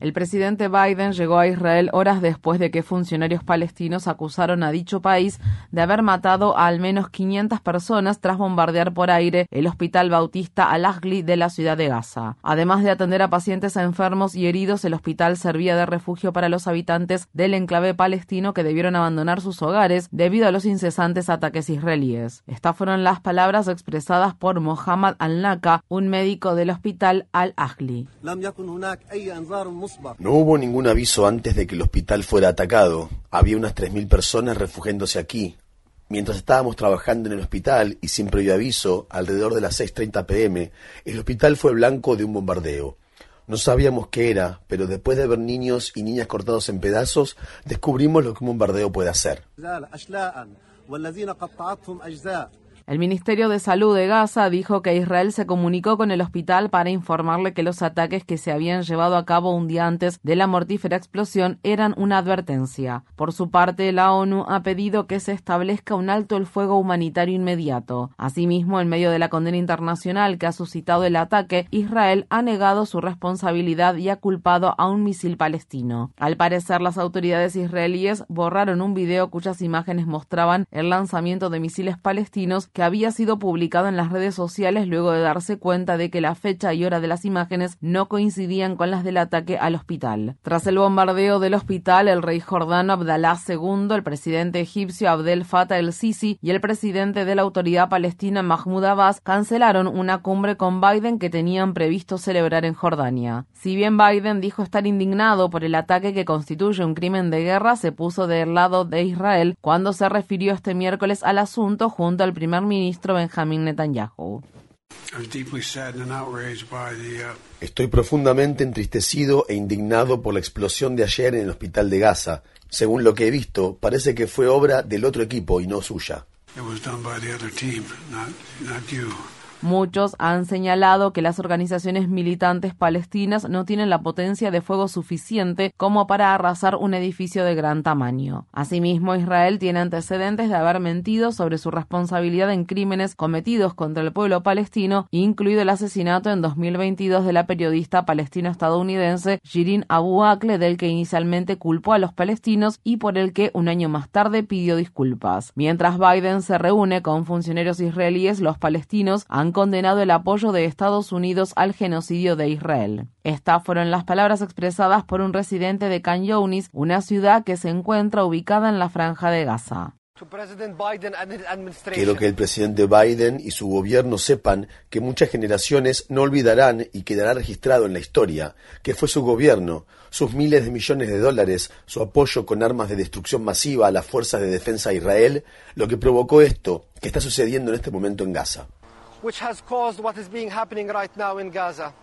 El presidente Biden llegó a Israel horas después de que funcionarios palestinos acusaron a dicho país de haber matado a al menos 500 personas tras bombardear por aire el hospital bautista Al-Ahli de la ciudad de Gaza. Además de atender a pacientes enfermos y heridos, el hospital servía de refugio para los habitantes del enclave palestino que debieron abandonar sus hogares debido a los incesantes ataques israelíes. Estas fueron las palabras expresadas por Mohammad Al-Naka, un médico del hospital Al-Ahli. No hubo ningún aviso antes de que el hospital fuera atacado. Había unas 3.000 personas refugiándose aquí. Mientras estábamos trabajando en el hospital y sin previo aviso, alrededor de las 6.30 pm, el hospital fue blanco de un bombardeo. No sabíamos qué era, pero después de ver niños y niñas cortados en pedazos, descubrimos lo que un bombardeo puede hacer. El Ministerio de Salud de Gaza dijo que Israel se comunicó con el hospital para informarle que los ataques que se habían llevado a cabo un día antes de la mortífera explosión eran una advertencia. Por su parte, la ONU ha pedido que se establezca un alto el fuego humanitario inmediato. Asimismo, en medio de la condena internacional que ha suscitado el ataque, Israel ha negado su responsabilidad y ha culpado a un misil palestino. Al parecer, las autoridades israelíes borraron un video cuyas imágenes mostraban el lanzamiento de misiles palestinos que había sido publicado en las redes sociales luego de darse cuenta de que la fecha y hora de las imágenes no coincidían con las del ataque al hospital. Tras el bombardeo del hospital, el rey jordano Abdalá II, el presidente egipcio Abdel Fattah el-Sisi y el presidente de la autoridad palestina Mahmoud Abbas cancelaron una cumbre con Biden que tenían previsto celebrar en Jordania. Si bien Biden dijo estar indignado por el ataque que constituye un crimen de guerra, se puso del lado de Israel cuando se refirió este miércoles al asunto junto al primer ministro Benjamín Netanyahu. Estoy profundamente entristecido e indignado por la explosión de ayer en el hospital de Gaza. Según lo que he visto, parece que fue obra del otro equipo y no suya. Muchos han señalado que las organizaciones militantes palestinas no tienen la potencia de fuego suficiente como para arrasar un edificio de gran tamaño. Asimismo, Israel tiene antecedentes de haber mentido sobre su responsabilidad en crímenes cometidos contra el pueblo palestino, incluido el asesinato en 2022 de la periodista palestino-estadounidense Shirin Abu Akleh, del que inicialmente culpó a los palestinos y por el que un año más tarde pidió disculpas. Mientras Biden se reúne con funcionarios israelíes, los palestinos han condenado el apoyo de Estados Unidos al genocidio de Israel. Estas fueron las palabras expresadas por un residente de Can Younis, una ciudad que se encuentra ubicada en la franja de Gaza. Quiero que el presidente Biden y su gobierno sepan que muchas generaciones no olvidarán y quedará registrado en la historia que fue su gobierno, sus miles de millones de dólares, su apoyo con armas de destrucción masiva a las fuerzas de defensa de Israel, lo que provocó esto que está sucediendo en este momento en Gaza.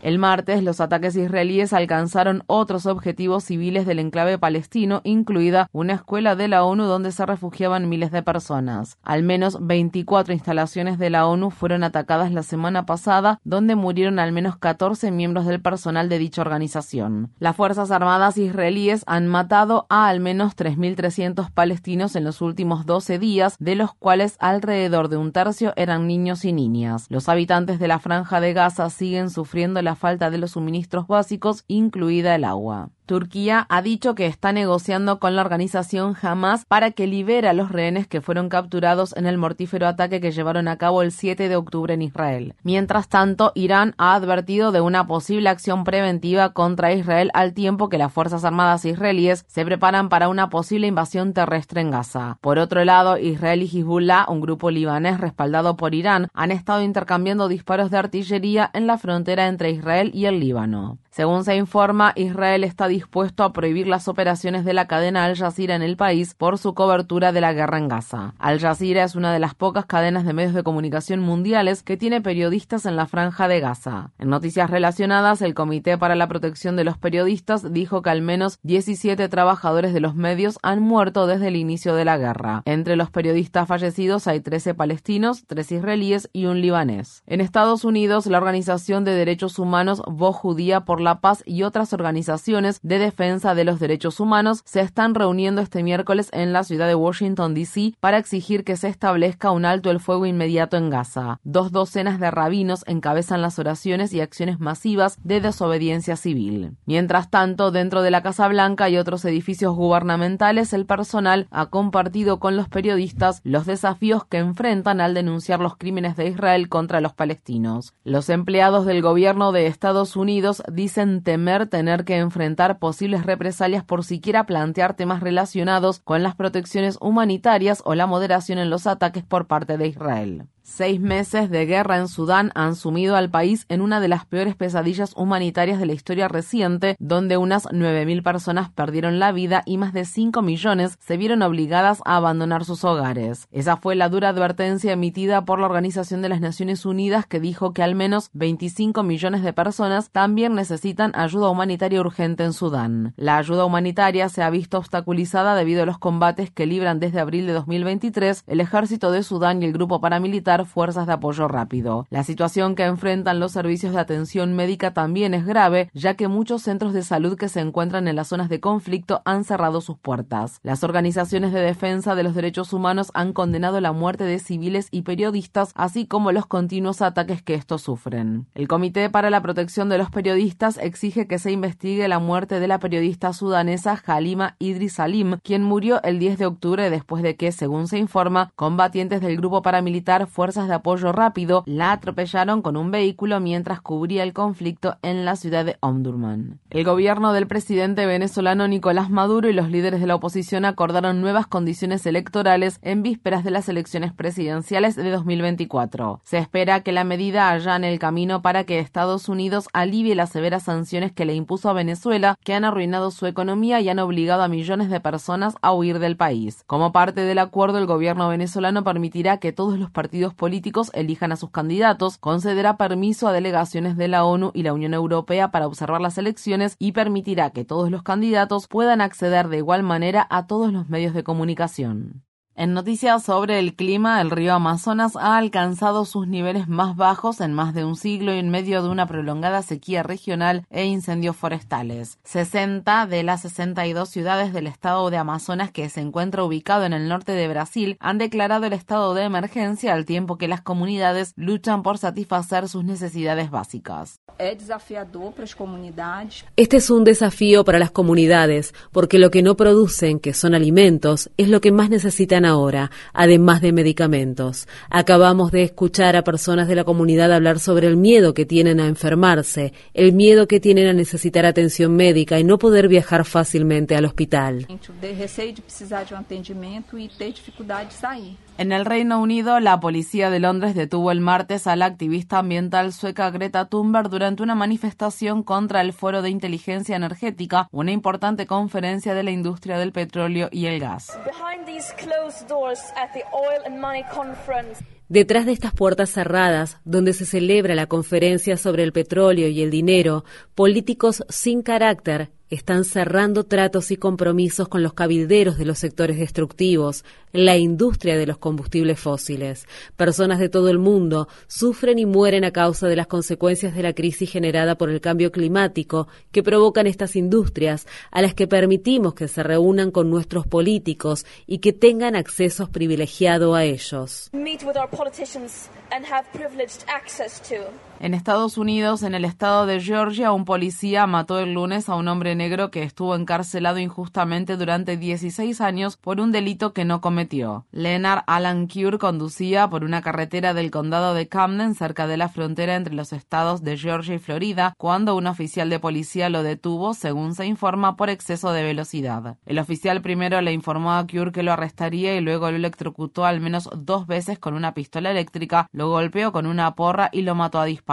El martes, los ataques israelíes alcanzaron otros objetivos civiles del enclave palestino, incluida una escuela de la ONU donde se refugiaban miles de personas. Al menos 24 instalaciones de la ONU fueron atacadas la semana pasada, donde murieron al menos 14 miembros del personal de dicha organización. Las Fuerzas Armadas israelíes han matado a al menos 3.300 palestinos en los últimos 12 días, de los cuales alrededor de un tercio eran niños y niñas. Los habitantes de la franja de Gaza siguen sufriendo la falta de los suministros básicos, incluida el agua. Turquía ha dicho que está negociando con la organización Hamas para que libere a los rehenes que fueron capturados en el mortífero ataque que llevaron a cabo el 7 de octubre en Israel. Mientras tanto, Irán ha advertido de una posible acción preventiva contra Israel al tiempo que las Fuerzas Armadas israelíes se preparan para una posible invasión terrestre en Gaza. Por otro lado, Israel y Hezbollah, un grupo libanés respaldado por Irán, han estado intercambiando disparos de artillería en la frontera entre Israel y el Líbano. Según se informa, Israel está dispuesto a prohibir las operaciones de la cadena Al Jazeera en el país por su cobertura de la guerra en Gaza. Al Jazeera es una de las pocas cadenas de medios de comunicación mundiales que tiene periodistas en la franja de Gaza. En noticias relacionadas, el Comité para la Protección de los Periodistas dijo que al menos 17 trabajadores de los medios han muerto desde el inicio de la guerra. Entre los periodistas fallecidos hay 13 palestinos, 3 israelíes y un libanés. En Estados Unidos, la Organización de Derechos Humanos Voz Judía por la Paz y otras organizaciones de defensa de los derechos humanos se están reuniendo este miércoles en la ciudad de Washington, D.C. para exigir que se establezca un alto el fuego inmediato en Gaza. Dos docenas de rabinos encabezan las oraciones y acciones masivas de desobediencia civil. Mientras tanto, dentro de la Casa Blanca y otros edificios gubernamentales, el personal ha compartido con los periodistas los desafíos que enfrentan al denunciar los crímenes de Israel contra los palestinos. Los empleados del gobierno de Estados Unidos dicen temer tener que enfrentar posibles represalias por siquiera plantear temas relacionados con las protecciones humanitarias o la moderación en los ataques por parte de Israel. Seis meses de guerra en Sudán han sumido al país en una de las peores pesadillas humanitarias de la historia reciente, donde unas 9.000 personas perdieron la vida y más de 5 millones se vieron obligadas a abandonar sus hogares. Esa fue la dura advertencia emitida por la Organización de las Naciones Unidas que dijo que al menos 25 millones de personas también necesitan ayuda humanitaria urgente en Sudán. La ayuda humanitaria se ha visto obstaculizada debido a los combates que libran desde abril de 2023 el ejército de Sudán y el grupo paramilitar fuerzas de apoyo rápido. La situación que enfrentan los servicios de atención médica también es grave, ya que muchos centros de salud que se encuentran en las zonas de conflicto han cerrado sus puertas. Las organizaciones de defensa de los derechos humanos han condenado la muerte de civiles y periodistas, así como los continuos ataques que estos sufren. El Comité para la Protección de los Periodistas exige que se investigue la muerte de la periodista sudanesa Halima Idris Salim, quien murió el 10 de octubre después de que, según se informa, combatientes del grupo paramilitar fuerzas de apoyo rápido la atropellaron con un vehículo mientras cubría el conflicto en la ciudad de Omdurman. El gobierno del presidente venezolano Nicolás Maduro y los líderes de la oposición acordaron nuevas condiciones electorales en vísperas de las elecciones presidenciales de 2024. Se espera que la medida allane el camino para que Estados Unidos alivie las severas sanciones que le impuso a Venezuela, que han arruinado su economía y han obligado a millones de personas a huir del país. Como parte del acuerdo, el gobierno venezolano permitirá que todos los partidos políticos elijan a sus candidatos, concederá permiso a delegaciones de la ONU y la Unión Europea para observar las elecciones y permitirá que todos los candidatos puedan acceder de igual manera a todos los medios de comunicación. En noticias sobre el clima, el río Amazonas ha alcanzado sus niveles más bajos en más de un siglo y en medio de una prolongada sequía regional e incendios forestales. 60 de las 62 ciudades del estado de Amazonas que se encuentra ubicado en el norte de Brasil han declarado el estado de emergencia al tiempo que las comunidades luchan por satisfacer sus necesidades básicas. Este es un desafío para las comunidades porque lo que no producen, que son alimentos, es lo que más necesitan ahora, además de medicamentos. Acabamos de escuchar a personas de la comunidad hablar sobre el miedo que tienen a enfermarse, el miedo que tienen a necesitar atención médica y no poder viajar fácilmente al hospital. En el Reino Unido, la policía de Londres detuvo el martes a la activista ambiental sueca Greta Thunberg durante una manifestación contra el Foro de Inteligencia Energética, una importante conferencia de la industria del petróleo y el gas. Detrás de estas puertas cerradas, donde se celebra la conferencia sobre el petróleo y el dinero, políticos sin carácter están cerrando tratos y compromisos con los cabilderos de los sectores destructivos, la industria de los combustibles fósiles. Personas de todo el mundo sufren y mueren a causa de las consecuencias de la crisis generada por el cambio climático que provocan estas industrias, a las que permitimos que se reúnan con nuestros políticos y que tengan acceso privilegiado a ellos. En Estados Unidos, en el estado de Georgia, un policía mató el lunes a un hombre negro que estuvo encarcelado injustamente durante 16 años por un delito que no cometió. Leonard Alan Cure conducía por una carretera del condado de Camden cerca de la frontera entre los estados de Georgia y Florida cuando un oficial de policía lo detuvo, según se informa, por exceso de velocidad. El oficial primero le informó a Cure que lo arrestaría y luego lo electrocutó al menos dos veces con una pistola eléctrica, lo golpeó con una porra y lo mató a disparos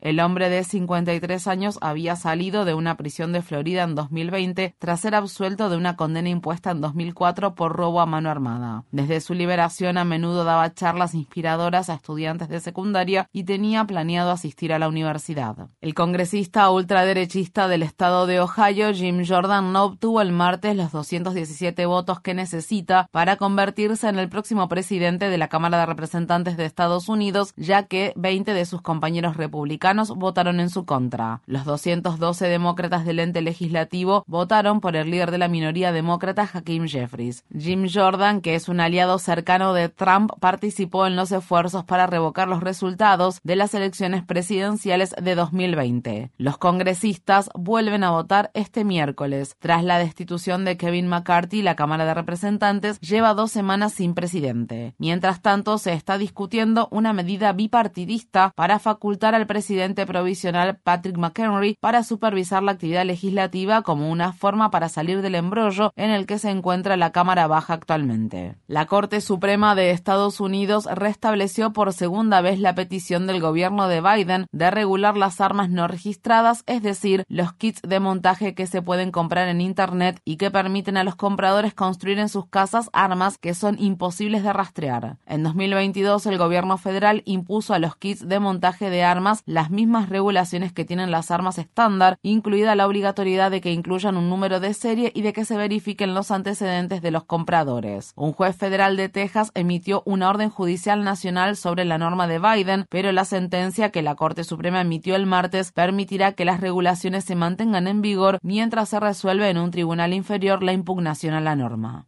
El hombre de 53 años había salido de una prisión de Florida en 2020 tras ser absuelto de una condena impuesta en 2004 por robo a mano armada. Desde su liberación a menudo daba charlas inspiradoras a estudiantes de secundaria y tenía planeado asistir a la universidad. El congresista ultraderechista del estado de Ohio, Jim Jordan, no obtuvo el martes los 217 votos que necesita para convertirse en el próximo presidente de la Cámara de Representantes de Estados Unidos, ya que 20 de sus compañeros republicanos votaron en su contra. Los 212 demócratas del ente legislativo votaron por el líder de la minoría demócrata, Hakeem Jeffries. Jim Jordan, que es un aliado cercano de Trump, participó en los esfuerzos para revocar los resultados de las elecciones presidenciales de 2020. Los congresistas vuelven a votar este miércoles. Tras la destitución de Kevin McCarthy, la Cámara de Representantes lleva dos semanas sin presidente. Mientras tanto, se está discutiendo una medida bipartidista para facultar al presidente provisional Patrick McHenry para supervisar la actividad legislativa como una forma para salir del embrollo en el que se encuentra la Cámara Baja actualmente. La Corte Suprema de Estados Unidos restableció por segunda vez la petición del gobierno de Biden de regular las armas no registradas, es decir, los kits de montaje que se pueden comprar en Internet y que permiten a los compradores construir en sus casas armas que son imposibles de rastrear. En 2022, el gobierno federal impuso a los kits de montaje de armas las mismas regulaciones que tienen las armas estándar, incluida la obligatoriedad de que incluyan un número de serie y de que se verifiquen los antecedentes de los compradores. Un juez federal de Texas emitió una orden judicial nacional sobre la norma de Biden, pero la sentencia que la Corte Suprema emitió el martes permitirá que las regulaciones se mantengan en vigor mientras se resuelve en un tribunal inferior la impugnación a la norma.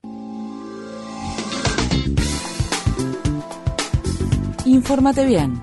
Infórmate bien.